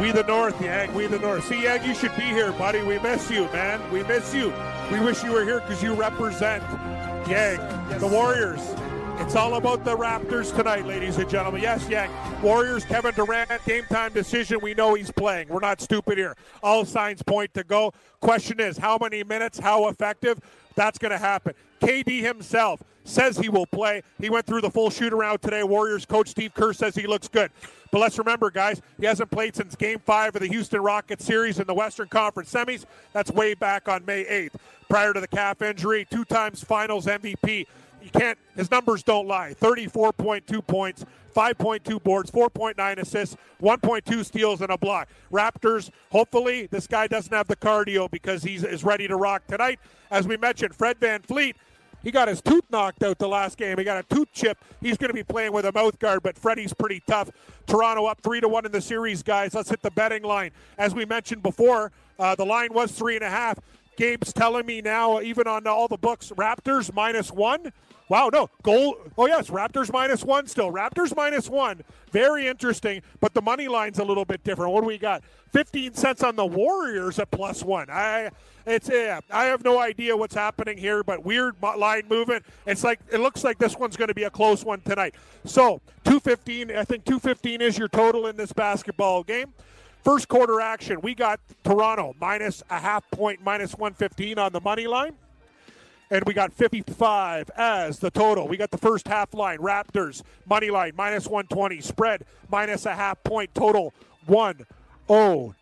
We the North, Yang. We the North. See, Yang, you should be here, buddy. We miss you, man. We miss you. We wish you were here because you represent Yang, the Warriors. It's all about the Raptors tonight, ladies and gentlemen. Yes, Yang. Warriors, Kevin Durant, game time decision. We know he's playing. We're not stupid here. All signs point to go. Question is, how many minutes? How effective? That's going to happen. KD himself says he will play. He went through the full shoot around today. Warriors coach Steve Kerr says he looks good. But let's remember, guys, he hasn't played since game five of the Houston Rockets series in the Western Conference semis. That's way back on May 8th. Prior to the calf injury, two times finals MVP. You can't, his numbers don't lie. 34.2 points, 5.2 boards, 4.9 assists, 1.2 steals, and a block. Raptors, hopefully, this guy doesn't have the cardio because he's is ready to rock tonight. As we mentioned, Fred VanVleet he got his tooth knocked out the last game. He got a tooth chip. He's going to be playing with a mouth guard, but Freddie's pretty tough. Toronto up three to one in the series, guys. Let's hit the betting line. As we mentioned before, uh, the line was three and a half. Gabe's telling me now, even on all the books, Raptors minus one. Wow, no. Goal. Oh, yes. Raptors minus one still. Raptors minus one. Very interesting, but the money line's a little bit different. What do we got? 15 cents on the Warriors at plus one. I. It's yeah. I have no idea what's happening here, but weird line movement. It's like it looks like this one's going to be a close one tonight. So 215. I think 215 is your total in this basketball game. First quarter action, we got Toronto minus a half point, minus 115 on the money line and we got 55 as the total. We got the first half line. Raptors money line minus 120. Spread minus a half point. Total 109.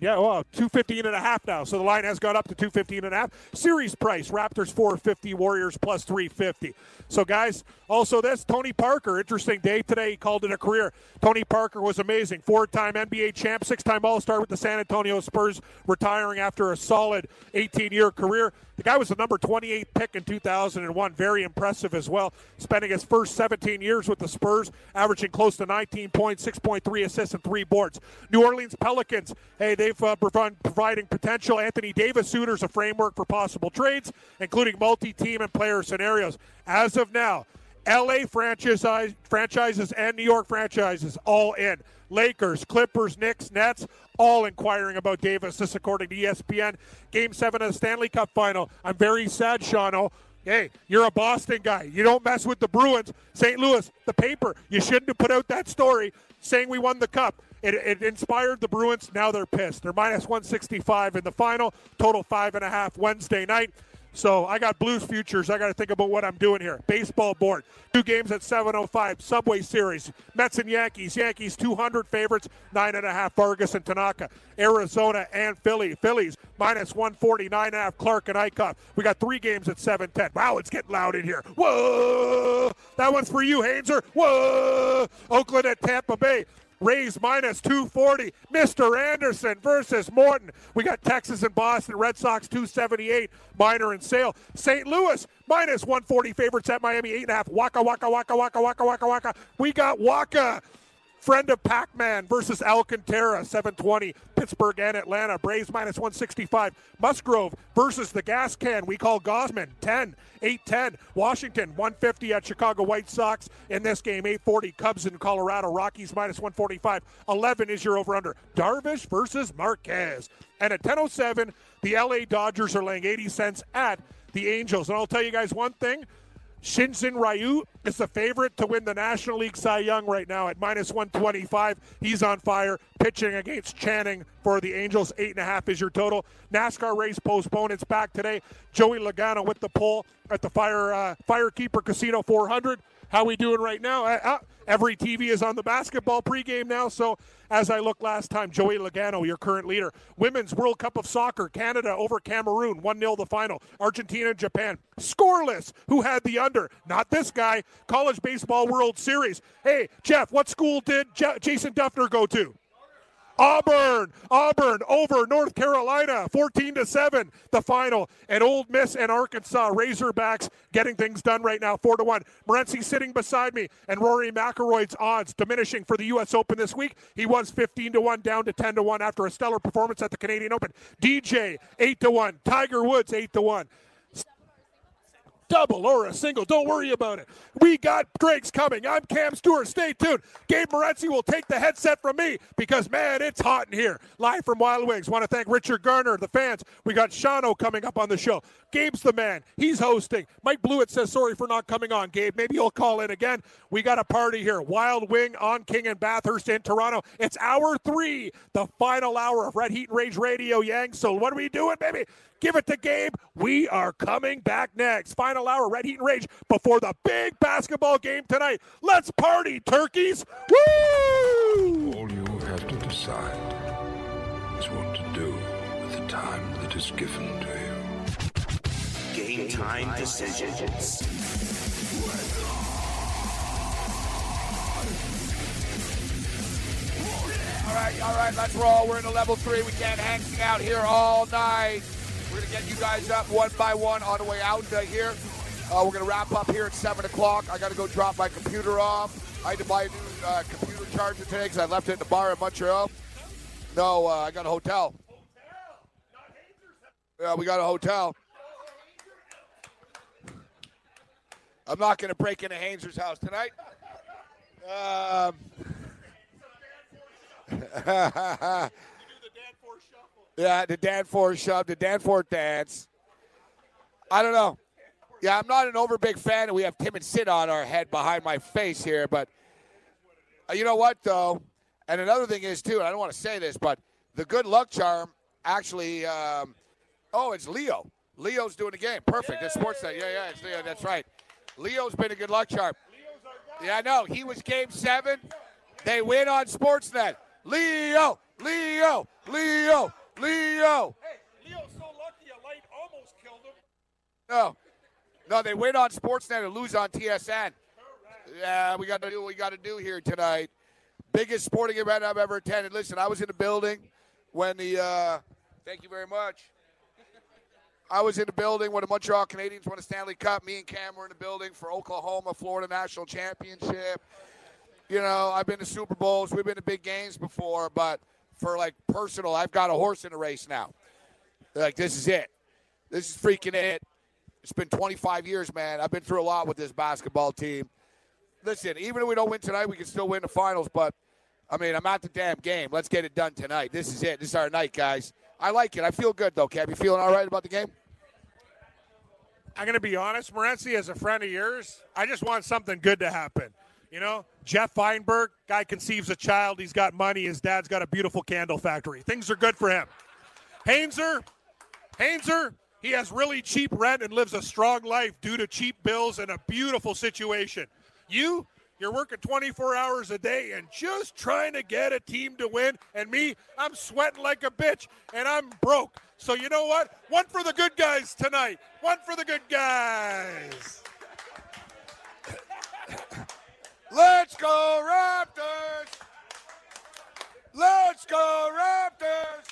Yeah, well, 215 and a half now. So the line has gone up to 215 and a half. Series price Raptors 450, Warriors plus 350. So, guys, also this Tony Parker, interesting day today. He called it a career. Tony Parker was amazing. Four time NBA champ, six time All Star with the San Antonio Spurs, retiring after a solid 18 year career. The guy was the number 28 pick in 2001. Very impressive as well. Spending his first 17 years with the Spurs, averaging close to 19 points, 6.3 assists, and three boards. New Orleans Pelicans, hey, they've uh, providing potential. Anthony Davis suitors a framework for possible trades, including multi team and player scenarios. As of now, LA franchise, franchises and New York franchises all in. Lakers, Clippers, Knicks, Nets, all inquiring about Davis. This according to ESPN. Game seven of the Stanley Cup final. I'm very sad, Shano. Hey, you're a Boston guy. You don't mess with the Bruins. St. Louis, the paper. You shouldn't have put out that story saying we won the cup. It, it, inspired the Bruins. Now they're pissed. They're minus 165 in the final. Total five and a half Wednesday night. So I got Blues futures. I got to think about what I'm doing here. Baseball board. Two games at 7:05. Subway Series. Mets and Yankees. Yankees 200 favorites. Nine and a half. Vargas and Tanaka. Arizona and Philly. Phillies minus 149 and a half. Clark and Eickhoff. We got three games at 7:10. Wow, it's getting loud in here. Whoa! That one's for you, Hainzer. Whoa! Oakland at Tampa Bay. Rays minus 240. Mr. Anderson versus Morton. We got Texas and Boston. Red Sox 278. Minor and Sale. St. Louis minus 140 favorites at Miami. Eight and a half. Waka, waka, waka, waka, waka, waka, waka. We got Waka. Friend of Pac Man versus Alcantara, 720. Pittsburgh and Atlanta. Braves minus 165. Musgrove versus the gas can we call Gausman, 10. 810. Washington, 150 at Chicago White Sox. In this game, 840. Cubs in Colorado. Rockies minus 145. 11 is your over under. Darvish versus Marquez. And at 1007, the LA Dodgers are laying 80 cents at the Angels. And I'll tell you guys one thing Shinzen Ryu is the favorite to win the National League Cy Young right now at minus 125. He's on fire, pitching against Canning for the Angels. Eight and a half is your total. NASCAR race postponed. It's back today. Joey Logano with the pull at the Fire uh, Firekeeper Casino 400. How we doing right now? Uh, uh, every TV is on the basketball pregame now. So as I look last time, Joey Logano, your current leader. Women's World Cup of Soccer, Canada over Cameroon, 1 0 the final. Argentina and Japan, scoreless. Who had the under? Not this guy. College Baseball World Series. Hey, Jeff, what school did J- Jason Dufner go to? Auburn, Auburn over North Carolina, 14 to 7, the final. And Ole Miss and Arkansas Razorbacks getting things done right now, 4 to 1. Morency sitting beside me, and Rory McIlroy's odds diminishing for the U.S. Open this week. He was 15 to 1, down to 10 to 1 after a stellar performance at the Canadian Open. DJ, 8 to 1. Tiger Woods, 8 to 1. Double or a single. Don't worry about it. We got Greg's coming. I'm Cam Stewart. Stay tuned. Gabe Morency will take the headset from me because, man, it's hot in here. Live from Wild Wings. Want to thank Richard Garner, the fans. We got Shano coming up on the show. Gabe's the man. He's hosting. Mike Blewett says sorry for not coming on, Gabe. Maybe you'll call in again. We got a party here. Wild Wing on King and Bathurst in Toronto. It's hour three, the final hour of Red Heat and Rage Radio, Yang. So what are we doing, baby? Give it to Gabe. We are coming back next. Final hour, Red Heat and Rage, before the big basketball game tonight. Let's party, turkeys! Woo! All you have to decide is what to do with the time that is given to you. Game time decisions. All right, all right, let's roll. We're in a level three. We can't hang out here all night. We're gonna get you guys up one by one on the way out uh, here. Uh, we're gonna wrap up here at seven o'clock. I gotta go drop my computer off. I had to buy a new uh, computer charger today because I left it in the bar in Montreal. No, uh, I got a hotel. Yeah, we got a hotel. I'm not gonna break into Hainzer's house tonight. Um, yeah, the Danforth shove, the Danforth dance. I don't know. Yeah, I'm not an over big fan, and we have Tim and Sid on our head behind my face here. But uh, you know what, though? And another thing is, too, and I don't want to say this, but the good luck charm actually. Um, oh, it's Leo. Leo's doing the game. Perfect. It's Sportsnet. Yeah, yeah, it's Leo. That's right. Leo's been a good luck charm. Yeah, I know. He was game seven. They win on Sportsnet. Leo, Leo, Leo, Leo. Hey, Leo's so lucky a light almost killed him. No, no, they win on Sportsnet and lose on TSN. Yeah, we got to do what we got to do here tonight. Biggest sporting event I've ever attended. Listen, I was in the building when the. Uh, thank you very much. I was in the building when the Montreal Canadiens won the Stanley Cup. Me and Cam were in the building for Oklahoma, Florida National Championship. You know, I've been to Super Bowls. We've been to big games before, but for like personal, I've got a horse in the race now. Like this is it. This is freaking it. It's been 25 years, man. I've been through a lot with this basketball team. Listen, even if we don't win tonight, we can still win the finals. But I mean, I'm at the damn game. Let's get it done tonight. This is it. This is our night, guys. I like it. I feel good though, Cam. You feeling all right about the game? I'm going to be honest, Morency, as a friend of yours, I just want something good to happen. You know, Jeff Feinberg, guy conceives a child. He's got money. His dad's got a beautiful candle factory. Things are good for him. Hainzer, Hainzer, he has really cheap rent and lives a strong life due to cheap bills and a beautiful situation. You, you're working 24 hours a day and just trying to get a team to win. And me, I'm sweating like a bitch and I'm broke. So you know what? One for the good guys tonight. One for the good guys. Let's go Raptors! Let's go Raptors!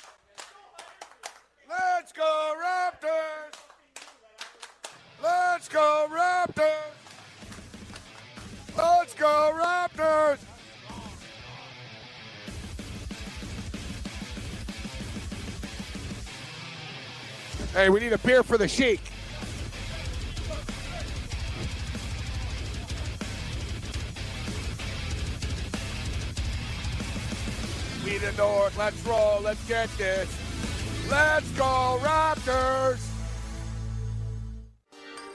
Let's go Raptors! Let's go Raptors! Let's go Raptors! Hey, we need a beer for the Sheik. The North, let's roll, let's get this. Let's go Raptors!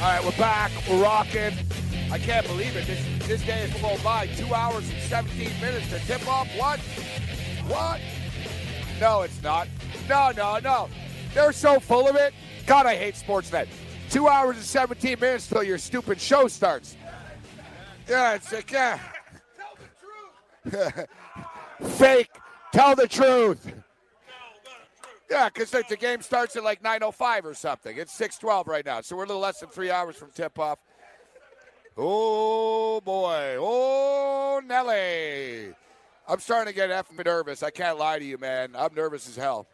All right, we're back. We're rocking. I can't believe it. This this day is flown by. Two hours and 17 minutes to tip off. What? What? No, it's not. No, no, no. They're so full of it. God, I hate Sportsnet. Two hours and 17 minutes till your stupid show starts. Yeah, it's like, yeah. Fake. Tell the truth. Yeah, because the, the game starts at like 9.05 or something. It's 6.12 right now, so we're a little less than three hours from tip-off. Oh, boy. Oh, Nelly. I'm starting to get effing nervous. I can't lie to you, man. I'm nervous as hell.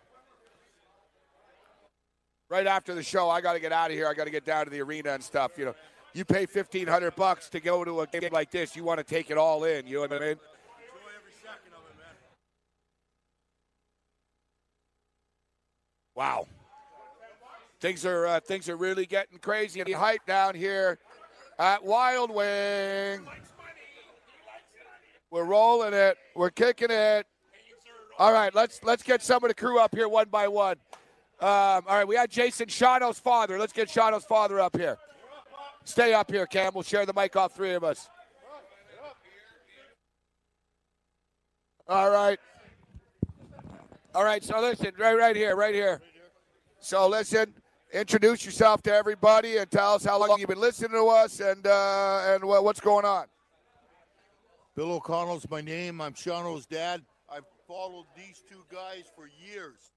Right after the show, I got to get out of here. I got to get down to the arena and stuff. You know, you pay 1500 bucks to go to a game like this. You want to take it all in. You know what I mean? Wow. Things are uh, things are really getting crazy and hype down here at Wild Wing. We're rolling it. We're kicking it. All right, let's let's get some of the crew up here one by one. Um, all right, we had Jason Shano's father. Let's get Shano's father up here. Stay up here, Cam. We'll share the mic off three of us. All right. All right, so listen, right right here, right here. So listen, introduce yourself to everybody and tell us how long you've been listening to us and uh, and what's going on. Bill O'Connell's my name. I'm Shano's dad. I've followed these two guys for years.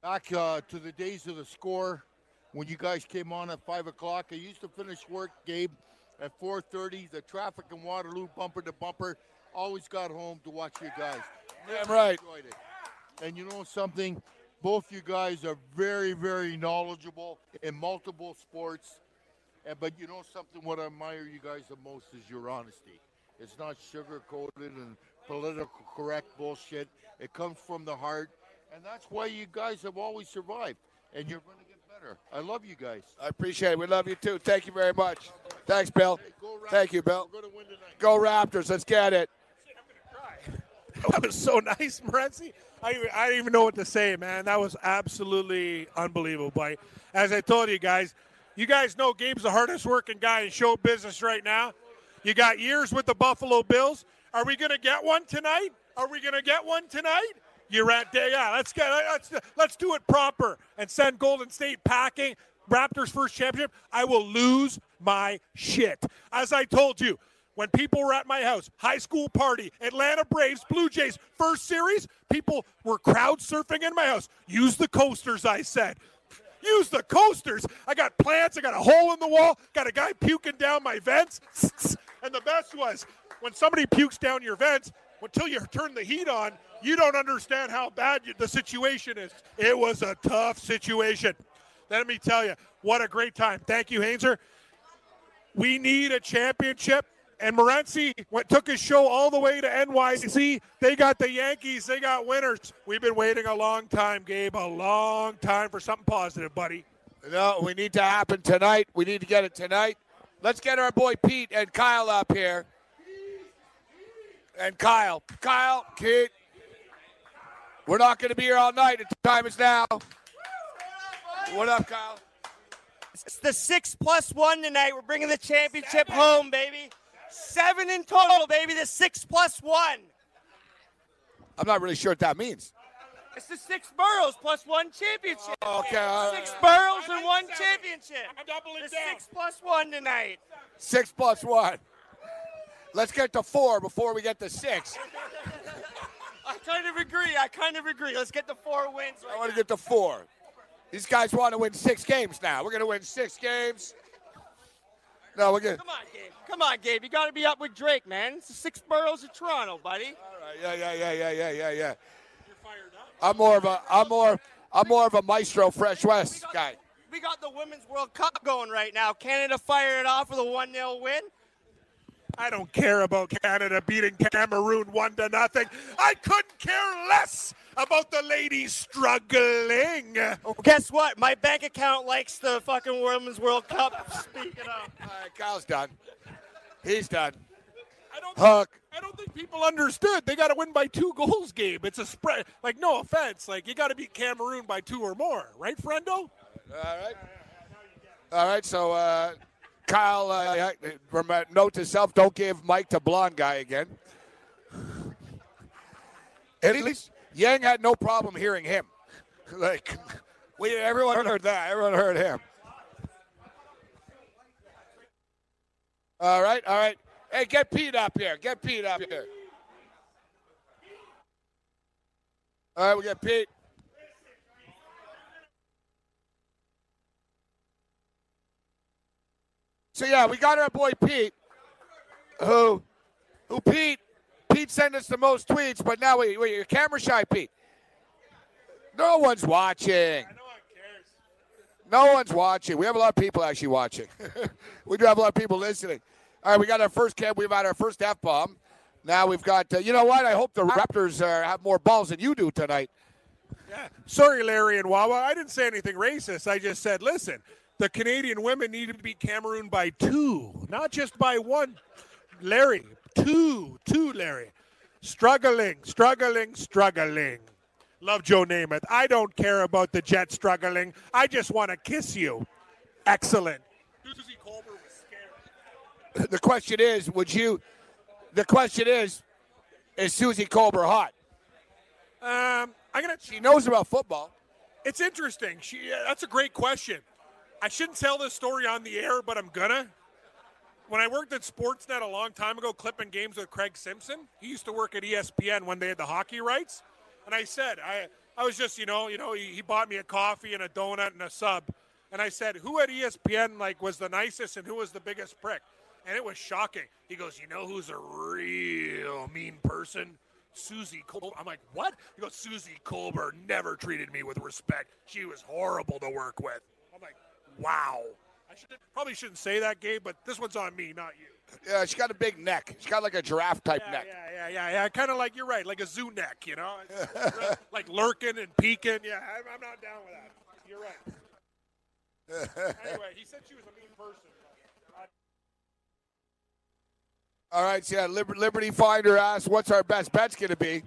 Back uh, to the days of the score, when you guys came on at five o'clock, I used to finish work, Gabe, at 4:30. The traffic in Waterloo, bumper to bumper, always got home to watch you guys. Damn right. Enjoyed it. And you know something? Both you guys are very, very knowledgeable in multiple sports. And, but you know something? What I admire you guys the most is your honesty. It's not sugar coated and political correct bullshit. It comes from the heart, and that's why you guys have always survived. And you're going to get better. I love you guys. I appreciate it. We love you too. Thank you very much. Thanks, Bill. Thank you, Bill. We're going to win tonight. Go Raptors. Let's get it. That was so nice, Morency. I, I didn't even know what to say, man. That was absolutely unbelievable. But as I told you guys, you guys know Gabe's the hardest working guy in show business right now. You got years with the Buffalo Bills. Are we going to get one tonight? Are we going to get one tonight? You're at day. yeah. Let's get let's let's do it proper and send Golden State packing. Raptors first championship. I will lose my shit. As I told you, when people were at my house, high school party, Atlanta Braves, Blue Jays, first series, people were crowd surfing in my house. Use the coasters, I said. Use the coasters. I got plants. I got a hole in the wall. Got a guy puking down my vents. And the best was when somebody pukes down your vents, until you turn the heat on, you don't understand how bad you, the situation is. It was a tough situation. Let me tell you, what a great time. Thank you, Hainzer. We need a championship. And Morency went, took his show all the way to NYC. They got the Yankees. They got winners. We've been waiting a long time, Gabe, a long time for something positive, buddy. No, we need to happen tonight. We need to get it tonight. Let's get our boy Pete and Kyle up here. And Kyle, Kyle, kid. We're not going to be here all night. The time is now. What up, Kyle? It's the six plus one tonight. We're bringing the championship home, baby. Seven in total, baby. The six plus one. I'm not really sure what that means. It's the six boroughs plus one championship. Okay, all right. Six boroughs and one championship. I'm doubling The down. six plus one tonight. Six plus one. Let's get to four before we get to six. I kind of agree. I kind of agree. Let's get the four wins. I want to now. get to four. These guys want to win six games now. We're going to win six games. No, we're good. Come on, Gabe. Come on, Gabe. You got to be up with Drake, man. It's the six boroughs of Toronto, buddy. All right, yeah, yeah, yeah, yeah, yeah, yeah, yeah. You're fired up. I'm more of a, I'm more, I'm more of a Maestro Fresh Wes guy. We got the Women's World Cup going right now. Canada fired it off with a 1 0 win. I don't care about Canada beating Cameroon one to nothing. I couldn't care less about the ladies struggling. Well, guess what? My bank account likes the fucking Women's World Cup. Speaking of. All right, Kyle's done. He's done. I don't, Hook. I don't think people understood. They got to win by two goals, Gabe. It's a spread. Like, no offense. Like, you got to beat Cameroon by two or more, right, Friendo? All right. All right. So, uh, Kyle, uh, yeah, note to self: don't give Mike to blonde guy again. At least Yang had no problem hearing him. like, we, everyone heard that. Everyone heard him. All right, all right. Hey, get Pete up here. Get Pete up here. All right, we got Pete. So yeah, we got our boy Pete, who, who Pete Pete sent us the most tweets, but now wait, wait, you're camera shy, Pete. No one's watching. No one cares. No one's watching. We have a lot of people actually watching. we do have a lot of people listening. All right, we got our first camp. We've had our first F bomb. Now we've got. Uh, you know what? I hope the Raptors uh, have more balls than you do tonight. Yeah. Sorry, Larry and Wawa. I didn't say anything racist. I just said, listen, the Canadian women need to beat Cameroon by two, not just by one. Larry, two, two, Larry. Struggling, struggling, struggling. Love Joe Namath. I don't care about the Jets struggling. I just want to kiss you. Excellent. Suzy Kolber was scared. The question is, would you? The question is, is Suzy Kolber hot? Um, I'm gonna. She knows about football. It's interesting. She. Uh, that's a great question. I shouldn't tell this story on the air, but I'm gonna. When I worked at Sportsnet a long time ago, clipping games with Craig Simpson, he used to work at ESPN when they had the hockey rights. And I said, I, I was just, you know, you know, he, he bought me a coffee and a donut and a sub. And I said, who at ESPN like was the nicest and who was the biggest prick? And it was shocking. He goes, you know who's a real mean person? Suzy Kolber. I'm like, what? He goes, Suzy Kolber never treated me with respect. She was horrible to work with. I'm like, wow. Should probably shouldn't say that, Gabe, but this one's on me, not you. Yeah, she's got a big neck. She's got like a giraffe type yeah, neck. Yeah, yeah, yeah, yeah. Kind of like you're right, like a zoo neck, you know, like lurking and peeking. Yeah, I'm, I'm not down with that. You're right. anyway, he said she was a mean person. All right, so yeah, Liber- Liberty Finder asked, "What's our best bets going to be?"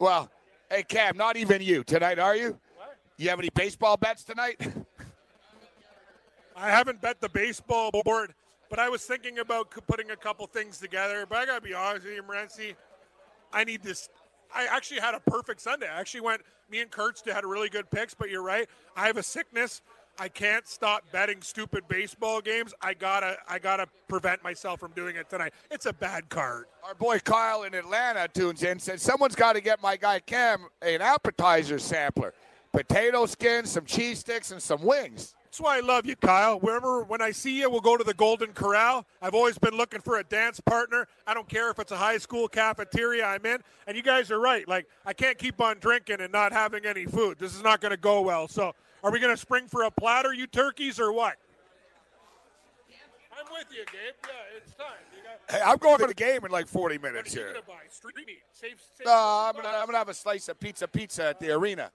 Well, hey Cam, not even you tonight, are you? What? You have any baseball bets tonight? I haven't bet the baseball board, but I was thinking about putting a couple things together. But I gotta be honest with you, Morency, I need this. I actually had a perfect Sunday. I actually went. Me and Kurtz had a really good picks, but you're right. I have a sickness. I can't stop betting stupid baseball games. I gotta, I gotta prevent myself from doing it tonight. It's a bad card. Our boy Kyle in Atlanta tunes in. Said someone's got to get my guy Cam an appetizer sampler, potato skins, some cheese sticks, and some wings. That's why I love you, Kyle. Wherever when I see you, we'll go to the Golden Corral. I've always been looking for a dance partner. I don't care if it's a high school cafeteria I'm in. And you guys are right. Like I can't keep on drinking and not having any food. This is not going to go well. So, are we going to spring for a platter, you turkeys, or what? I'm with you, Gabe. Yeah, it's time. Got, Hey, I'm going to the game in like 40 what minutes are you here. going to buy? Street meat. Save, save No, I'm gonna, I'm gonna have a slice of pizza pizza at the arena.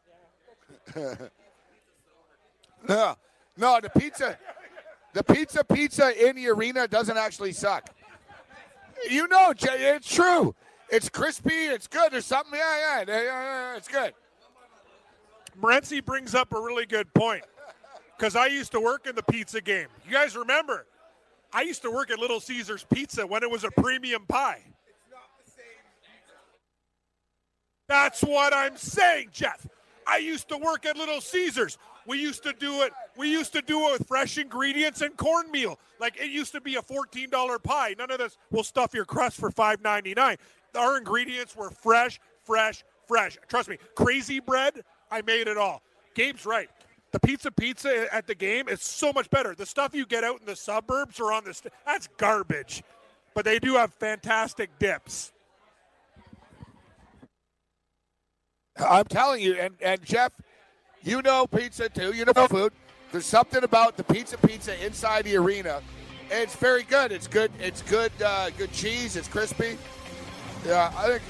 no, no, the pizza, the pizza pizza in the arena doesn't actually suck. You know, it's true. It's crispy. It's good. There's something. Yeah, yeah, yeah, yeah, it's good. Morency brings up a really good point because I used to work in the pizza game. You guys remember? I used to work at Little Caesars Pizza when it was a premium pie. That's what I'm saying, Jeff. I used to work at Little Caesars. We used to do it. We used to do it with fresh ingredients and cornmeal. Like it used to be a $14 pie. None of this. We'll stuff your crust for $5.99. Our ingredients were fresh, fresh, fresh. Trust me. Crazy bread. I made it all. Gabe's right. The pizza pizza at the game is so much better. The stuff you get out in the suburbs or on the st- that's garbage. But they do have fantastic dips. I'm telling you, and, and Jeff, you know pizza too. You know food. There's something about the pizza pizza inside the arena. It's very good. It's good. It's good. Uh, good cheese. It's crispy. Yeah, I think.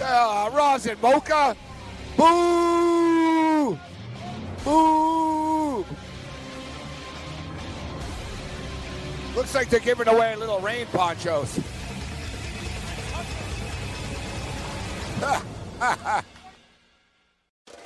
Uh, Rosin Mocha. Boo! Boo! Looks like they're giving away little rain ponchos. ha ha!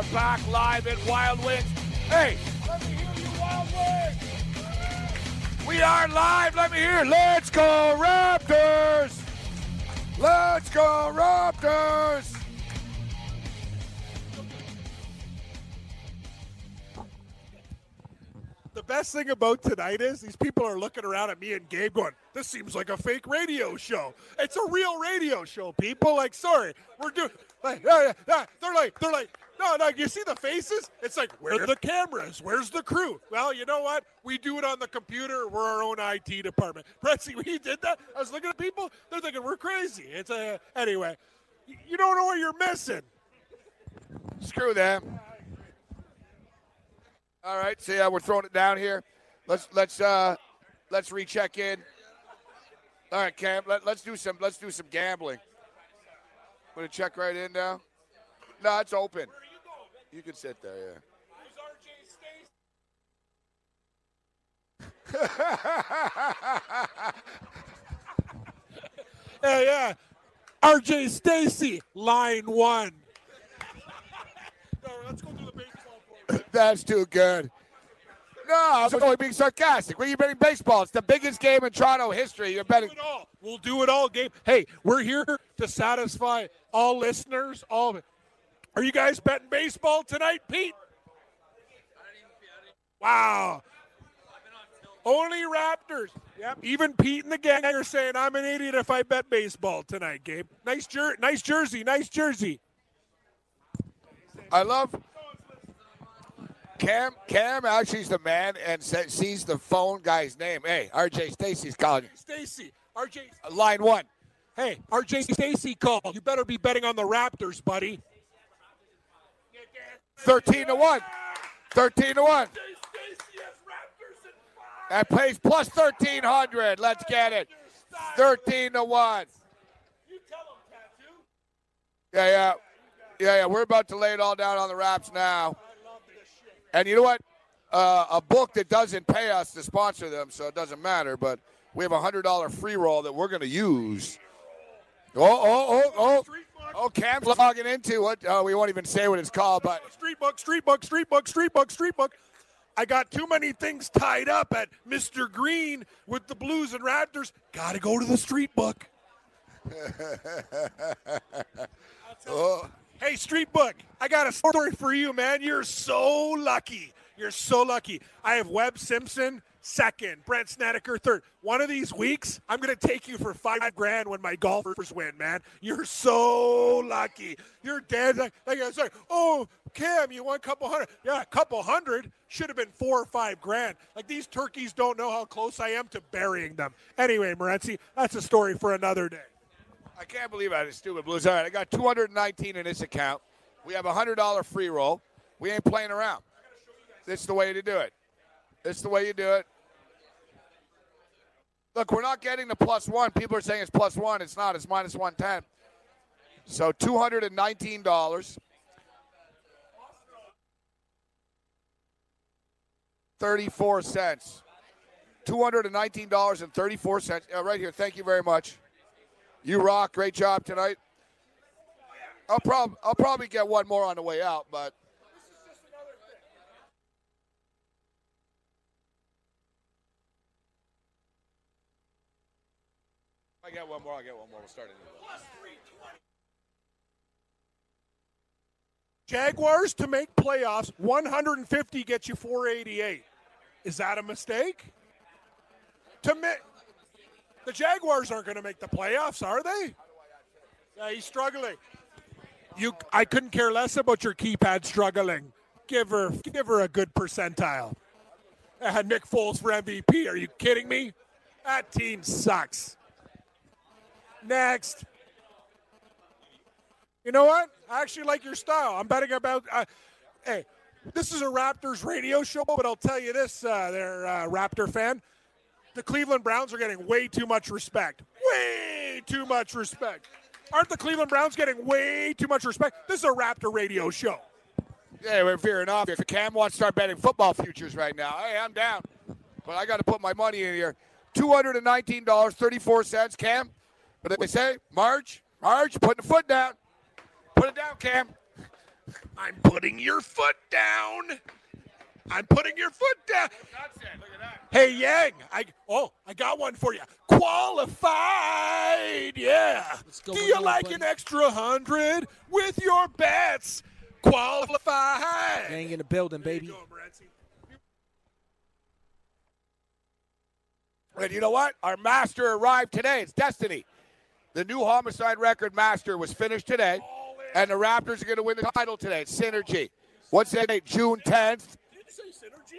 Are back live at Wild Wings. Hey, let me hear you, Wild Wings. We are live. Let me hear. Let's go Raptors. Let's go Raptors. Best thing about tonight is these people are looking around at me and Gabe going, this seems like a fake radio show. It's a real radio show, people. Like, sorry, we're doing, like, yeah, yeah. They're like, they're like, no, no, you see the faces? It's like, where are the cameras? Where's the crew? Well, you know what? We do it on the computer. We're our own IT department. Pretzi, we did that, I was looking at people, they're thinking we're crazy. It's a, anyway, you don't know what you're missing. Screw them. All right, so yeah, we're throwing it down here. Let's let's uh let's recheck in. All right, Cam, let, let's do some let's do some gambling. I'm gonna check right in now. No, it's open. You can sit there, yeah. Yeah, yeah. RJ Stacy, line one. no, let's go through the baseball program. That's too good. No, I'm only being sarcastic. Where are you betting baseball? It's the biggest game in Toronto history. You're betting. do it all. We'll do it all, Gabe. Hey, we're here to satisfy all listeners. All. Are you guys betting baseball tonight, Pete? Wow. Only Raptors. Yep. Even Pete and the gang are saying I'm an idiot if I bet baseball tonight, Gabe. Nice jer- nice jersey, nice jersey. I love Cam. Cam actually is the man and sa- sees the phone guy's name. Hey, RJ Stacy's calling you. Stacy, RJ. Uh, Line one. Hey, RJ Stacy called. You better be betting on the Raptors, buddy. Thirteen to one. Thirteen to one. That pays plus thirteen hundred. Let's get it. Thirteen to one. Yeah, yeah, yeah, yeah. We're about to lay it all down on the Raps now. And you know what? Uh, a book that doesn't pay us to sponsor them, so it doesn't matter. But we have a hundred dollar free roll that we're going to use. Oh, oh, oh, oh! Oh, Cam's logging into it. Oh, we won't even say what it's called, but Street book, street book, street book, street book, street book. I got too many things tied up at Mr. Green with the Blues and Raptors. Got to go to the street book. oh, Hey, Street Book, I got a story for you, man. You're so lucky. You're so lucky. I have Webb Simpson second, Brandt Snedeker third. One of these weeks, I'm going to take you for five grand when my golfers win, man. You're so lucky. You're dead. Like, like I oh, Cam, you won a couple hundred. Yeah, a couple hundred should have been four or five grand. Like these turkeys don't know how close I am to burying them. Anyway, Morency, that's a story for another day. I can't believe I had a stupid blues. All right, I got 219 in this account. We have a hundred dollar free roll. We ain't playing around. This is the way to do it. Is the way you do it. Look, we're not getting the plus one. People are saying it's plus one. It's not. It's minus 110. So $219. 34 cents. $219.34. Uh, right here. Thank you very much. You rock. Great job tonight. I'll, prob- I'll probably get one more on the way out, but. I get one more. I'll get one more. We'll start it. Jaguars to make playoffs, 150 gets you 488. Is that a mistake? To mi- the Jaguars aren't going to make the playoffs, are they? Yeah, he's struggling. You, I couldn't care less about your keypad struggling. Give her, give her a good percentile. Uh, Nick Foles for MVP. Are you kidding me? That team sucks. Next. You know what? I actually like your style. I'm betting about. Uh, hey, this is a Raptors radio show, but I'll tell you this, uh, there, uh, Raptor fan. The Cleveland Browns are getting way too much respect. Way too much respect. Aren't the Cleveland Browns getting way too much respect? This is a Raptor radio show. Yeah, we're veering off. If Cam wants to start betting football futures right now, hey, I'm down. But I got to put my money in here. $219.34, Cam. But they say, Marge, Marge, put the foot down. Put it down, Cam. I'm putting your foot down. I'm putting your foot down. Hey Yang, I oh I got one for you. Qualified, yeah. Do you your like buddy. an extra hundred with your bets? Qualified. Gang in the building, baby. Go, Morency. And you know what? Our master arrived today. It's Destiny. The new homicide record master was finished today, and the Raptors are going to win the title today. It's Synergy. What's that date? June 10th.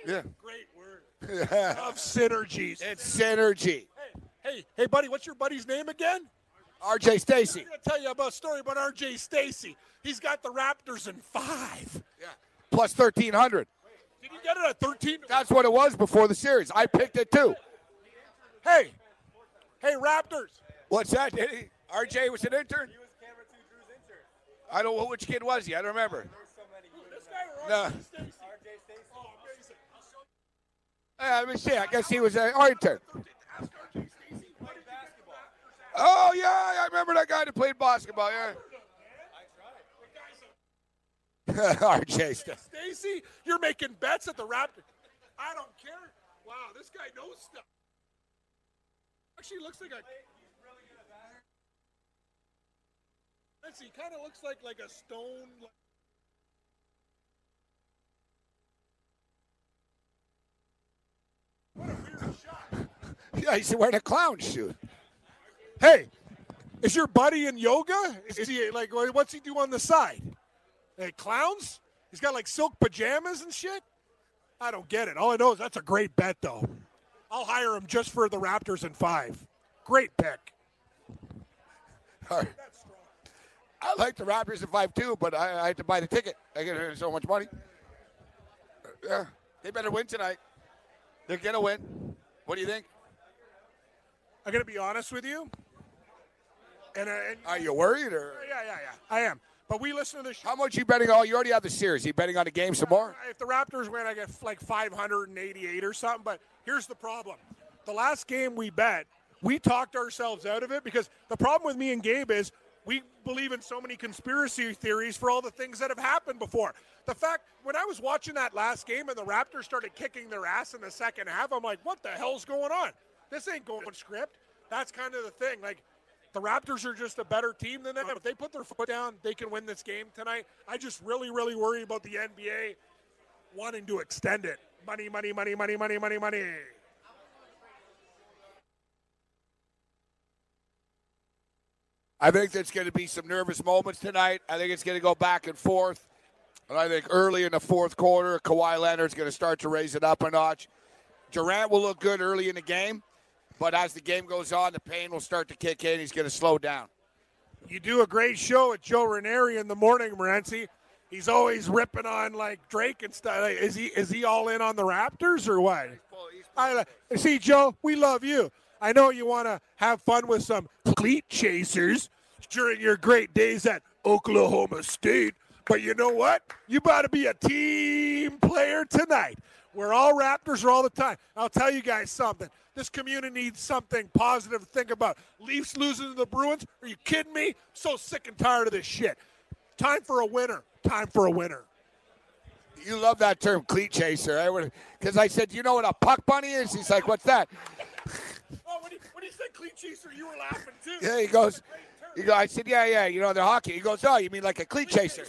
Yeah. Great word. Of synergies. It's Synergy. Hey, hey, hey, buddy, what's your buddy's name again? RJ Stacy. I'm going to tell you about a story about R.J. Stacy. He's got the Raptors in five. Yeah. Plus 1,300. Did you get it at 13? That's what it was before the series. I picked it too. Hey, hey, Raptors. What's that? Did he? RJ was an intern? He was camera two, Drew's intern. I don't know which kid was he. I don't remember. This guy or No. R.J. Stacy? Uh, let me see. I guess he was an intern. Oh, yeah. I remember that guy that played basketball. Yeah. RJ. Sta- Stacy, you're making bets at the Raptors. I don't care. Wow, this guy knows stuff. Actually, looks like a. Let's see. Kind of looks like like a stone. like- What a weird shot. Yeah, he's wearing a clown suit. Hey, is your buddy in yoga? Is he like what's he do on the side? Hey, clowns? He's got like silk pajamas and shit. I don't get it. All I know is that's a great bet, though. I'll hire him just for the Raptors in five. Great pick. All right. I like the Raptors at five too, but I, I had to buy the ticket. I get so much money. Yeah, they better win tonight. They're gonna win. What do you think? I'm gonna be honest with you. And, uh, and Are you worried or yeah, yeah, yeah, I am. But we listen to the show. how much you betting? Oh, you already have the series. You betting on the game some more? If the Raptors win, I get like 588 or something. But here's the problem: the last game we bet, we talked ourselves out of it because the problem with me and Gabe is we believe in so many conspiracy theories for all the things that have happened before. The fact when I was watching that last game and the Raptors started kicking their ass in the second half, I'm like, what the hell's going on? This ain't going script. That's kind of the thing. Like the Raptors are just a better team than them. If they put their foot down, they can win this game tonight. I just really, really worry about the NBA wanting to extend it. Money, money, money, money, money, money, money. I think there's going to be some nervous moments tonight. I think it's going to go back and forth. And I think early in the fourth quarter, Kawhi Leonard's going to start to raise it up a notch. Durant will look good early in the game, but as the game goes on, the pain will start to kick in. He's going to slow down. You do a great show with Joe Ranieri in the morning, Morency. He's always ripping on like Drake and stuff. Like, Is he is he all in on the Raptors or what? I see, Joe. We love you. I know you want to have fun with some cleat chasers during your great days at Oklahoma State, but you know what? You got to be a team player tonight. We're all Raptors all the time. I'll tell you guys something. This community needs something positive to think about. Leafs losing to the Bruins? Are you kidding me? So sick and tired of this shit. Time for a winner. Time for a winner. You love that term, cleat chaser. I would, because I said, you know what a puck bunny is? He's like, what's that? Oh, when he, when he said cleat chaser, you were laughing too. Yeah, he goes. He goes. I said, yeah, yeah. You know the hockey. He goes, oh, you mean like a cleat chaser?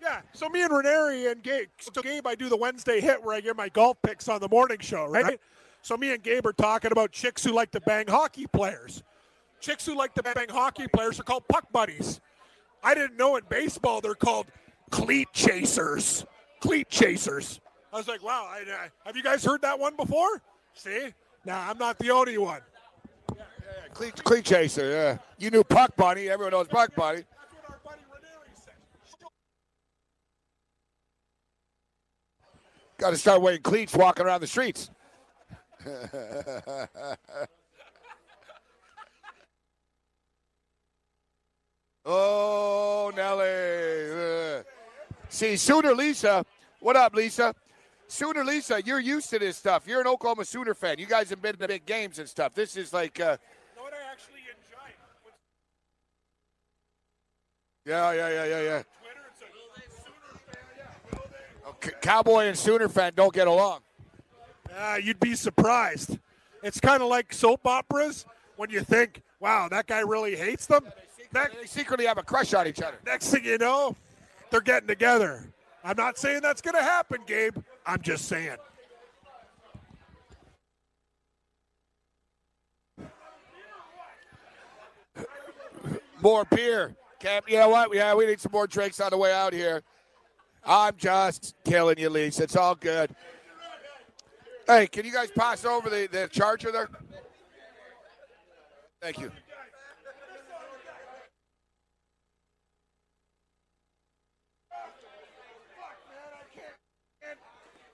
Yeah. So me and Ranieri and Gabe. So Gabe, I do the Wednesday hit where I give my golf picks on the morning show, right? So me and Gabe are talking about chicks who like to bang hockey players. Chicks who like to bang hockey players are called puck buddies. I didn't know in baseball they're called cleat chasers. Cleat chasers. I was like, wow. I, have you guys heard that one before? See? Nah, I'm not the only one. Cleat, cleat chaser. Yeah. You knew puck buddy. Everyone knows puck buddy Got to start wearing cleats walking around the streets. oh, Nelly. See, Sooner Lisa. What up, Lisa? Sooner Lisa, you're used to this stuff. You're an Oklahoma Sooner fan. You guys have been to big games and stuff. This is like, uh, You know what I actually enjoy? When yeah, yeah, yeah, yeah, yeah. Twitter, it's a Sooner C- Cowboy and Sooner fan don't get along. Uh, you'd be surprised. It's kind of like soap operas when you think, wow, that guy really hates them. Next, They secretly have a crush on each other. next thing you know, they're getting together. I'm not saying that's going to happen, Gabe. I'm just saying. More beer. Camp, you know what? Yeah, we need some more drinks on the way out here. I'm just killing you, Lise. It's all good. Hey, can you guys pass over the, the charger there? Thank you.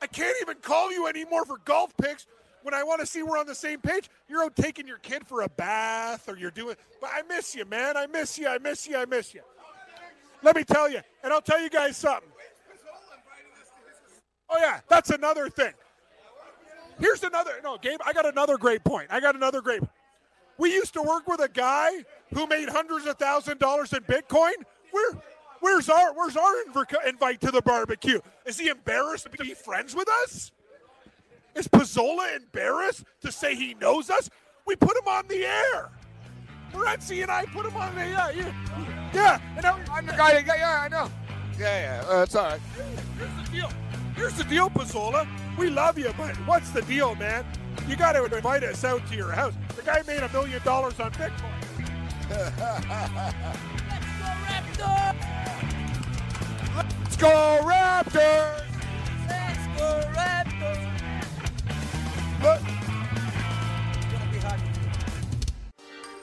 I can't even call you anymore for golf picks when I want to see we're on the same page. You're out taking your kid for a bath or you're doing, but I miss you, man. I miss you. I miss you. I miss you. Let me tell you, and I'll tell you guys something. Oh, yeah, that's another thing. Here's another, no, Gabe, I got another great point. I got another great We used to work with a guy who made hundreds of thousand dollars in Bitcoin. Where, where's our, where's our inv- invite to the barbecue? Is he embarrassed to be friends with us? Is Pizzola embarrassed to say he knows us? We put him on the air. Morency and I put him on the yeah, yeah, yeah. And now, I'm the guy that, yeah, I know. Yeah, yeah, uh, it's all right. here's the deal. Here's the deal, Pizzola. We love you, but what's the deal, man? You got to invite us out to your house. The guy made a million dollars on Bitcoin. Let's go, Raptors! Look,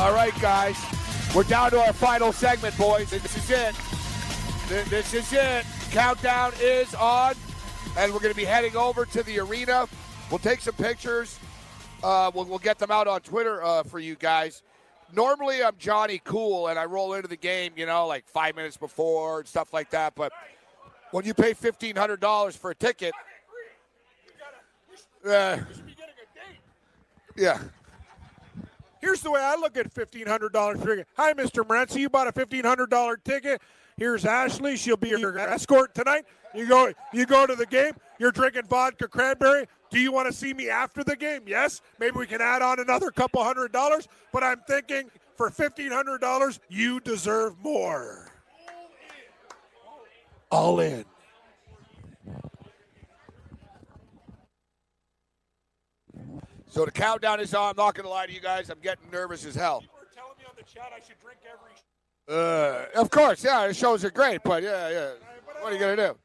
All right, guys. We're down to our final segment, boys. This is it. This is it. Countdown is on, and we're going to be heading over to the arena. We'll take some pictures. Uh, we'll, we'll get them out on Twitter uh, for you guys. Normally, I'm Johnny Cool, and I roll into the game, you know, like five minutes before and stuff like that. But when you pay fifteen hundred dollars for a ticket, uh, yeah. Here's the way I look at fifteen hundred dollars ticket. Hi, Mr. Morency. You bought a fifteen hundred dollar ticket. Here's Ashley. She'll be your escort tonight. You go. You go to the game. You're drinking vodka cranberry. Do you want to see me after the game? Yes. Maybe we can add on another couple hundred dollars. But I'm thinking for fifteen hundred dollars, you deserve more. All in. So the countdown is on. I'm not going to lie to you guys. I'm getting nervous as hell. People are telling me on the chat I should drink every. Uh, of course, yeah, the shows are great, but yeah, yeah. What are you going to do?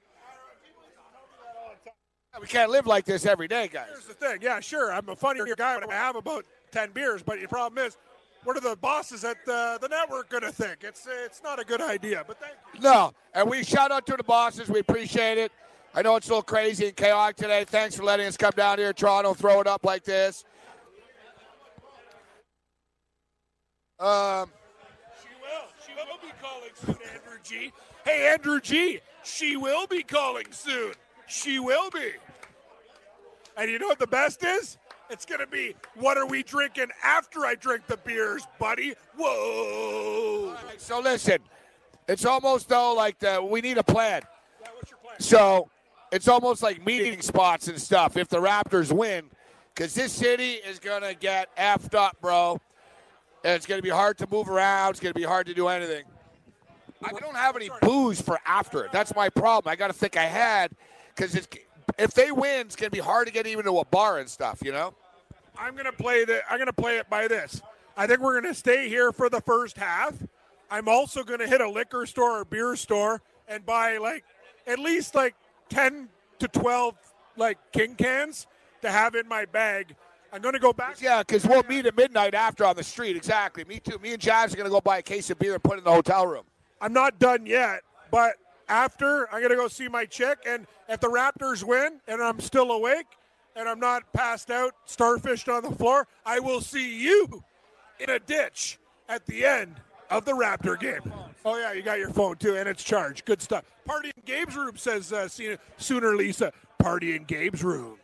We can't live like this every day, guys. Here's the thing. Yeah, sure. I'm a funnier guy when I have about ten beers, but the problem is, what are the bosses at the, the network going to think? It's it's not a good idea. But thank you. No, and we shout out to the bosses. We appreciate it. I know it's a little crazy and chaotic today. Thanks for letting us come down here, Toronto, throw it up like this. Um, She will. She will be calling soon, Andrew G. Hey, Andrew G. She will be calling soon. She will be. And you know what the best is? It's going to be, what are we drinking after I drink the beers, buddy? Whoa. so listen, it's almost though like the, we need a plan. Yeah, what's your plan? So it's almost like meeting spots and stuff if the Raptors win, because this city is going to get effed up, bro. And it's going to be hard to move around. It's going to be hard to do anything. I don't have any booze for after it. That's my problem. I got to think ahead because if they win, it's going to be hard to get even to a bar and stuff, you know? I'm gonna play the. I'm gonna play it by this. I think we're gonna stay here for the first half. I'm also gonna hit a liquor store or beer store and buy like at least like ten to twelve like king cans to have in my bag I'm going to go back. Yeah, because we'll meet at midnight after on the street. Exactly. Me too. Me and Jazz are going to go buy a case of beer and put it in the hotel room. I'm not done yet, but after I'm going to go see my chick, and if the Raptors win and I'm still awake and I'm not passed out, starfished on the floor, I will see you in a ditch at the end of the Raptor game. Oh yeah, you got your phone too, and it's charged. Good stuff. Party in Gabe's room says uh, sooner Lisa. Party in Gabe's room.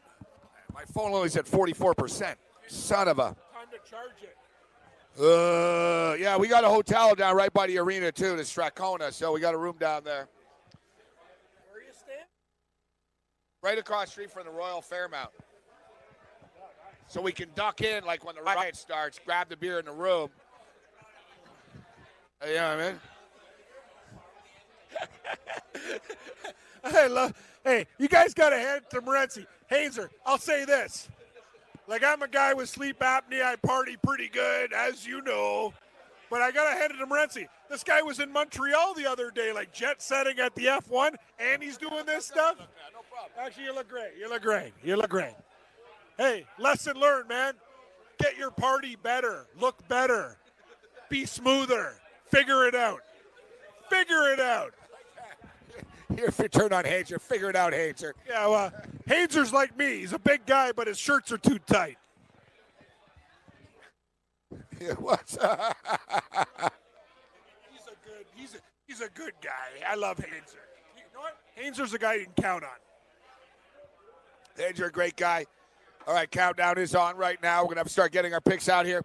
My phone only's at 44%. Son of a. Time to charge it. Uh, yeah, we got a hotel down right by the arena too, the Strathcona. So we got a room down there. Where are you staying? Right across the street from the Royal Fairmont. So we can duck in like when the riot starts, grab the beer in the room. You know what I mean? I love. Hey, you guys got to hand to Morency. Hazer, I'll say this. Like, I'm a guy with sleep apnea. I party pretty good, as you know. But I got to hand it to Morency. This guy was in Montreal the other day, like jet setting at the F1, and he's doing this stuff. No Actually, you look great. You look great. You look great. Hey, lesson learned, man. Get your party better. Look better. Be smoother. Figure it out. Figure it out. Here, if you turn on Hazer, figure it out, Hazer. Yeah, well, Hazer's like me. He's a big guy, but his shirts are too tight. Yeah, what's he's a good. He's a, he's a good guy. I love Hazer. You know what? Hazer's a guy you can count on. Hazer, a great guy. All right, countdown is on right now. We're gonna have to start getting our picks out here.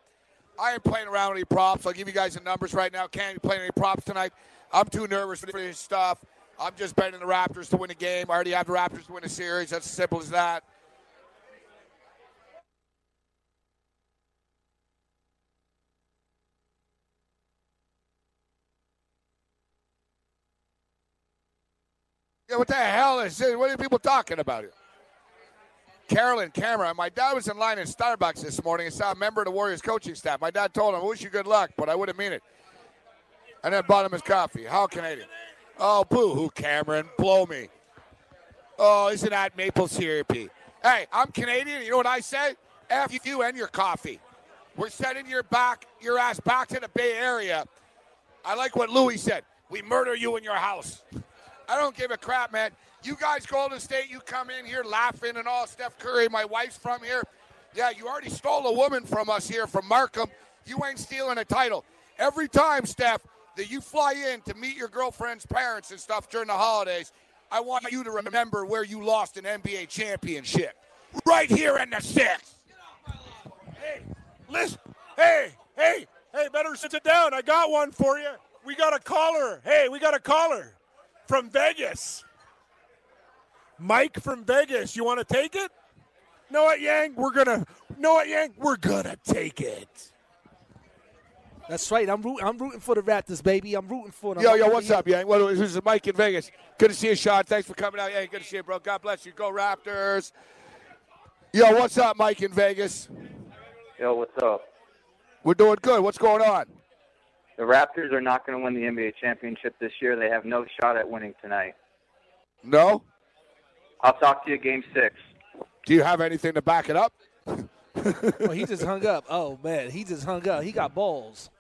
I ain't playing around with any props. I'll give you guys the numbers right now. Can't be playing any props tonight. I'm too nervous for this stuff. I'm just betting the Raptors to win a game. I already have the Raptors to win a series. That's as simple as that. Yeah, what the hell is this? What are people talking about here? Carolyn Camera. My dad was in line in Starbucks this morning and saw a member of the Warriors coaching staff. My dad told him, I wish you good luck, but I wouldn't mean it. And then bought him his coffee. How Canadian. Oh, boo hoo, Cameron. Blow me. Oh, isn't that maple syrupy? Hey, I'm Canadian. You know what I say? F you and your coffee. We're sending your back, your ass back to the Bay Area. I like what Louis said. We murder you in your house. I don't give a crap, man. You guys, Golden State, you come in here laughing and all. Steph Curry, my wife's from here. Yeah, you already stole a woman from us here from Markham. You ain't stealing a title. Every time, Steph, that you fly in to meet your girlfriend's parents and stuff during the holidays, I want you to remember where you lost an NBA championship. Right here in the six. Hey, listen. Hey, hey, hey, better sit down. I got one for you. We got a caller. Hey, we got a caller from Vegas. Mike from Vegas. You want to take it? Know what, Yang? We're gonna. Know what, Yang? We're gonna take it. That's right. I'm rooting. I'm rooting for the Raptors, baby. I'm rooting for them. Yo, yo, what's up, Yang? Well, this is Mike in Vegas. Good to see you, Sean. Thanks for coming out. Yeah, good to see you, bro. God bless you. Go Raptors. Yo, what's up, Mike in Vegas? Yo, what's up? We're doing good. What's going on? The Raptors are not going to win the NBA championship this year. They have no shot at winning tonight. No? I'll talk to you game six. Do you have anything to back it up? well, he just hung up. Oh man, he just hung up. He got balls.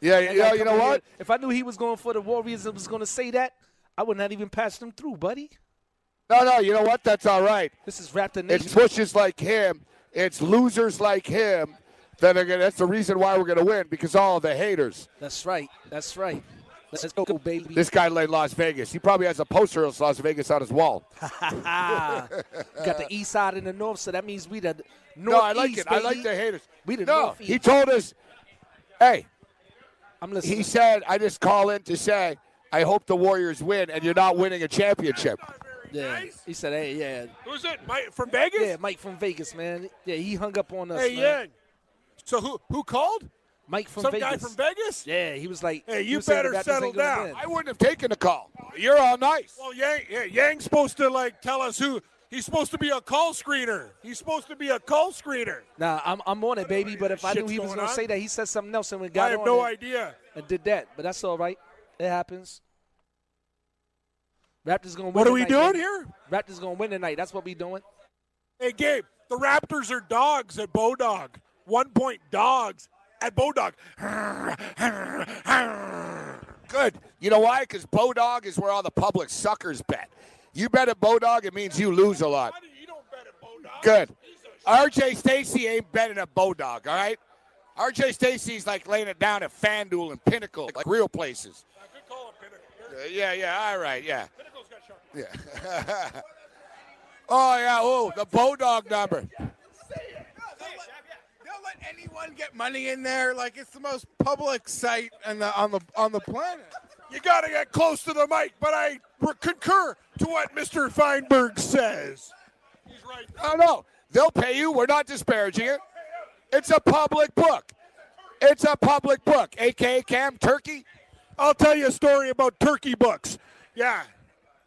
Yeah, yeah. You know what? If I knew he was going for the Warriors and was going to say that, I would not even pass him through, buddy. No, no. You know what? That's all right. This is Raptor Nation. It's pushes like him. It's losers like him that are gonna. That's the reason why we're gonna win because all of the haters. That's right. That's right. Let's go, baby. This guy in Las Vegas. He probably has a poster of Las Vegas on his wall. got the east side and the north, so that means we the north. No, I like it. Baby. I like the haters. We the no, northeast. he told us, "Hey, I'm listening." He said, "I just call in to say I hope the Warriors win, and you're not winning a championship." Yeah, nice. he said, "Hey, yeah." Who's it? Mike from Vegas? Yeah, Mike from Vegas, man. Yeah, he hung up on us. Hey, man. yeah. So who who called? Mike from Vegas. Some Vegas. guy from Vegas? Yeah, he was like, "Hey, you better settle down." win. I wouldn't have taken the call. You're all nice. Well, Yang, yeah, Yang's supposed to like tell us who. He's supposed to be a call screener. He's supposed to be a call screener. Nah, I'm, I'm on it, baby. But if I knew he was going gonna say that, he said something else and we got I have on no it idea. and did that. But that's all right. It happens. Raptors gonna win. What are we doing baby. here? Raptors gonna win tonight. That's what we doing. Hey, Gabe, The Raptors are dogs at Bodog. One point dogs at Bodog. Good. You know why? Because Bodog is where all the public suckers bet. You bet at Bodog, it means you lose a lot. Good. RJ Stacy ain't betting at Bodog, all right? RJ Stacy's like laying it down at FanDuel and Pinnacle, like real places. Uh, yeah, yeah, all right, yeah. Pinnacle's got shark. Yeah. oh, yeah, oh, the Bodog number. They'll let anyone get money in there. Like it's the most public site on the on the on the planet. You got to get close to the mic, but I concur to what Mr. Feinberg says. He's right. No, know. They'll pay you. We're not disparaging it. It's a public book. It's a public book. AKA Cam Turkey. I'll tell you a story about turkey books. Yeah,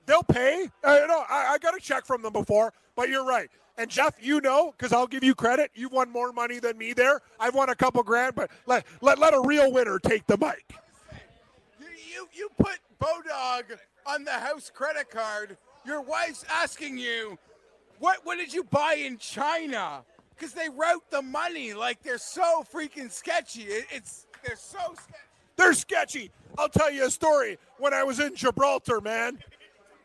they'll pay. I know. I, I got a check from them before, but you're right. And Jeff, you know, because I'll give you credit. You've won more money than me there. I've won a couple grand, but let let, let a real winner take the mic. You you, put Bodog on the house credit card. Your wife's asking you, what what did you buy in China? Because they route the money like they're so freaking sketchy. It, it's they're so sketchy. They're sketchy. I'll tell you a story. When I was in Gibraltar, man,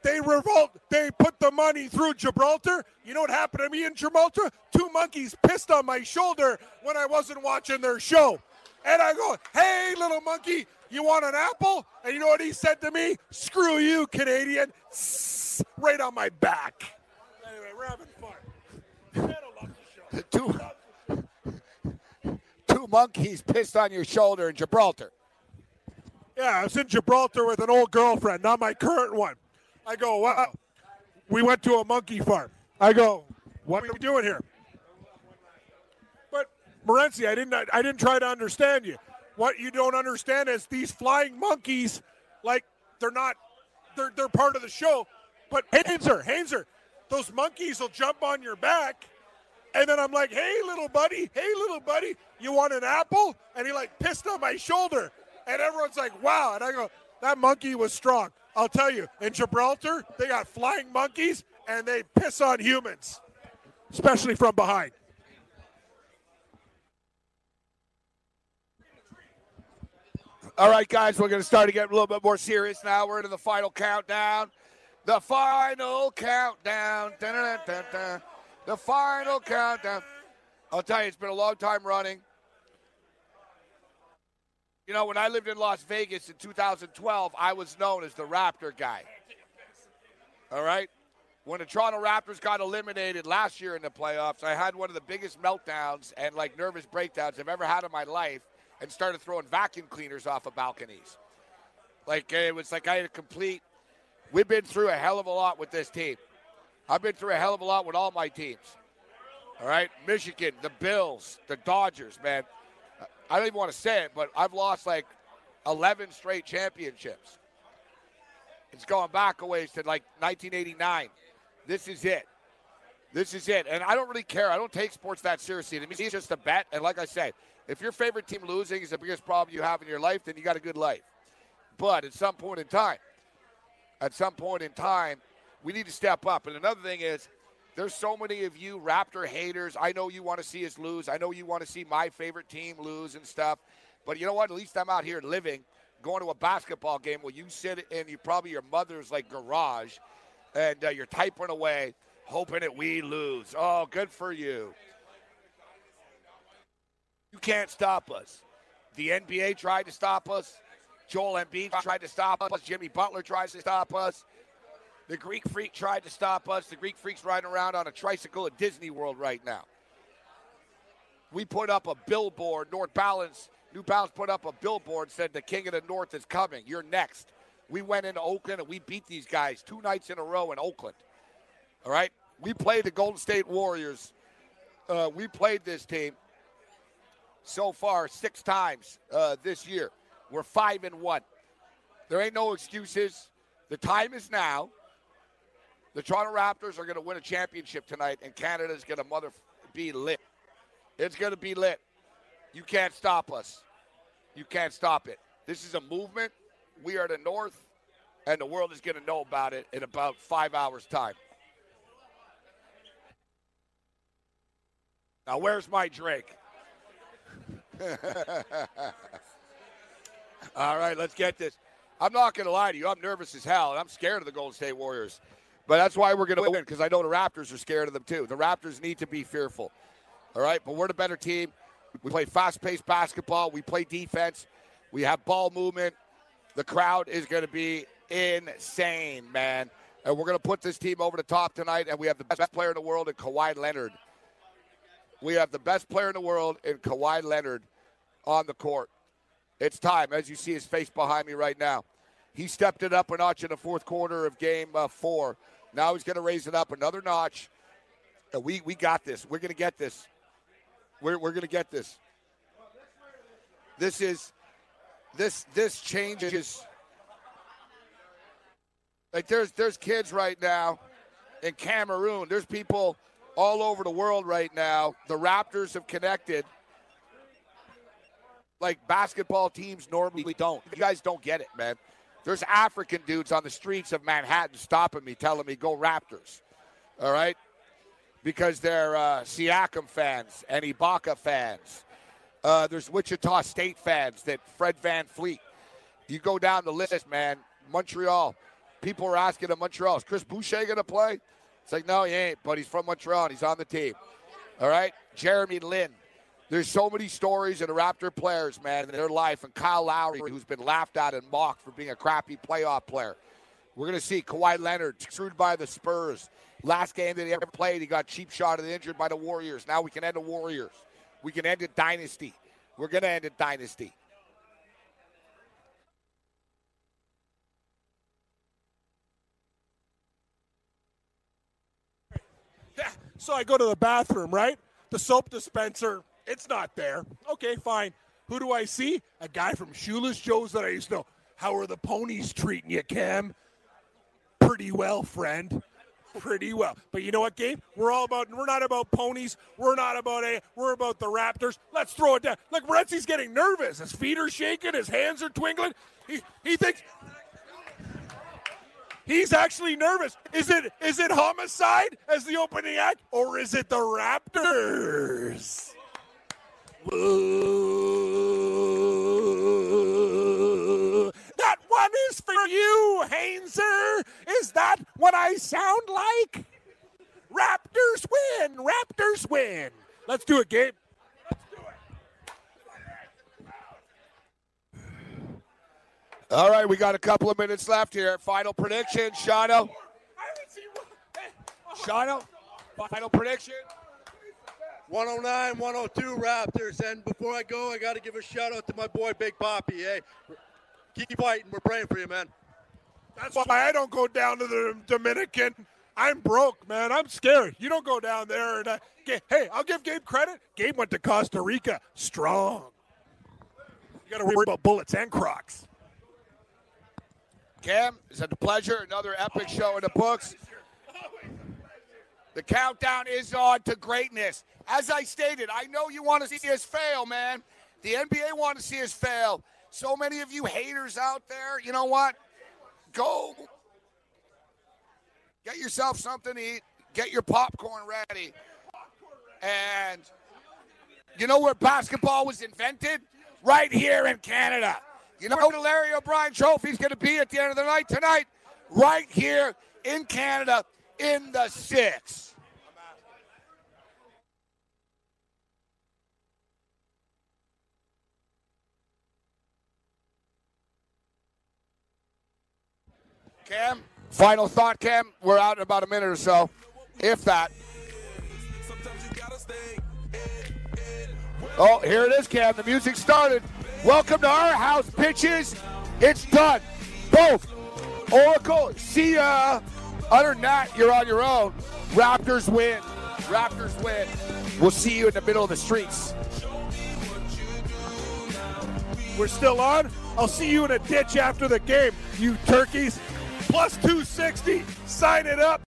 they revolt. They put the money through Gibraltar. You know what happened to me in Gibraltar? Two monkeys pissed on my shoulder when I wasn't watching their show. And I go, "Hey, little monkey, you want an apple?" And you know what he said to me? "Screw you, Canadian!" Right on my back. Anyway, we're having fun. Two, two monkeys pissed on your shoulder in Gibraltar. Yeah, I was in Gibraltar with an old girlfriend, not my current one. I go, wow. We went to a monkey farm. I go, what are we doing here? But Morency, I didn't I didn't try to understand you. What you don't understand is these flying monkeys, like they're not they're they're part of the show. But Hainzer, Hainzer, those monkeys will jump on your back. And then I'm like, hey little buddy, hey little buddy, you want an apple? And he like pissed on my shoulder. And everyone's like, wow. And I go, that monkey was strong. I'll tell you, in Gibraltar, they got flying monkeys and they piss on humans, especially from behind. All right, guys, we're going to start to get a little bit more serious now. We're into the final countdown. The final countdown. The final countdown. I'll tell you, it's been a long time running. You know, when I lived in Las Vegas in 2012, I was known as the Raptor guy. All right? When the Toronto Raptors got eliminated last year in the playoffs, I had one of the biggest meltdowns and like nervous breakdowns I've ever had in my life and started throwing vacuum cleaners off of balconies. Like it was like I had a complete we've been through a hell of a lot with this team. I've been through a hell of a lot with all my teams. All right? Michigan, the Bills, the Dodgers, man. I don't even want to say it, but I've lost like 11 straight championships. It's going back a ways to like 1989. This is it. This is it. And I don't really care. I don't take sports that seriously. To me, it's just a bet. And like I said, if your favorite team losing is the biggest problem you have in your life, then you got a good life. But at some point in time, at some point in time, we need to step up. And another thing is, there's so many of you Raptor haters. I know you want to see us lose. I know you want to see my favorite team lose and stuff. But you know what? At least I'm out here living, going to a basketball game where you sit in you probably your mother's like garage, and uh, you're typing away, hoping that we lose. Oh, good for you. You can't stop us. The NBA tried to stop us. Joel Embiid tried to stop us. Jimmy Butler tries to stop us. The Greek Freak tried to stop us. The Greek Freak's riding around on a tricycle at Disney World right now. We put up a billboard. North Balance, New Balance put up a billboard said the King of the North is coming. You're next. We went into Oakland and we beat these guys two nights in a row in Oakland. All right, we played the Golden State Warriors. Uh, we played this team so far six times uh, this year. We're five and one. There ain't no excuses. The time is now. The Toronto Raptors are going to win a championship tonight, and Canada's going to mother be lit. It's going to be lit. You can't stop us. You can't stop it. This is a movement. We are the North, and the world is going to know about it in about five hours' time. Now, where's my drink? All right, let's get this. I'm not going to lie to you. I'm nervous as hell, and I'm scared of the Golden State Warriors. But that's why we're going to win because I know the Raptors are scared of them too. The Raptors need to be fearful. All right, but we're the better team. We play fast-paced basketball. We play defense. We have ball movement. The crowd is going to be insane, man. And we're going to put this team over the top tonight. And we have the best player in the world in Kawhi Leonard. We have the best player in the world in Kawhi Leonard on the court. It's time, as you see his face behind me right now. He stepped it up a notch in the fourth quarter of game uh, four. Now he's going to raise it up another notch. And we, we got this. We're going to get this. We're, we're going to get this. This is this this changes. Like there's there's kids right now in Cameroon. There's people all over the world right now. The Raptors have connected like basketball teams normally don't. You guys don't get it, man. There's African dudes on the streets of Manhattan stopping me, telling me, go Raptors. All right? Because they're uh, Siakam fans and Ibaka fans. Uh, there's Wichita State fans that Fred VanVleet. You go down the list, man. Montreal. People are asking in Montreal, is Chris Boucher going to play? It's like, no, he ain't, but he's from Montreal and he's on the team. All right? Jeremy Lin. There's so many stories of the Raptor players, man, in their life. And Kyle Lowry, who's been laughed at and mocked for being a crappy playoff player. We're going to see Kawhi Leonard screwed by the Spurs. Last game that he ever played, he got cheap shot and injured by the Warriors. Now we can end the Warriors. We can end a dynasty. We're going to end a dynasty. So I go to the bathroom, right? The soap dispenser, it's not there. Okay, fine. Who do I see? A guy from Shoeless Joe's that I used to know. How are the ponies treating you, Cam? Pretty well, friend. Pretty well. But you know what, Gabe? We're all about we're not about ponies. We're not about a we're about the Raptors. Let's throw it down. Look, Morency's getting nervous. His feet are shaking, his hands are twinkling. He he thinks He's actually nervous. Is it is it homicide as the opening act, or is it the Raptors? That one is for you, Hainzer. Is that what I sound like? Raptors win. Raptors win. Let's do it, Gabe. All right, we got a couple of minutes left here. Final prediction, Shano. Shano, final prediction. 109, 102 Raptors. And before I go, I got to give a shout out to my boy Big Poppy. Hey, keep fighting. We're praying for you, man. That's why I don't go down to the Dominican. I'm broke, man. I'm scared. You don't go down there and uh, get, hey, I'll give Gabe credit. Gabe went to Costa Rica strong. You got to worry about bullets and Crocs. Cam, it's a pleasure. Another epic show in the books. The countdown is on to greatness. As I stated, I know you want to see us fail, man. The NBA want to see us fail. So many of you haters out there, you know what? Go get yourself something to eat. Get your popcorn ready. And you know where basketball was invented? Right here in Canada. You know the Larry O'Brien Trophy's going to be at the end of the night tonight, right here in Canada in the six. Cam, final thought, Cam. We're out in about a minute or so, if that. Oh, here it is, Cam. The music started. Welcome to our house, pitches. It's done. Both. Oracle, see ya. Other than that, you're on your own. Raptors win. Raptors win. We'll see you in the middle of the streets. We're still on. I'll see you in a ditch after the game, you turkeys. Plus 260. Sign it up.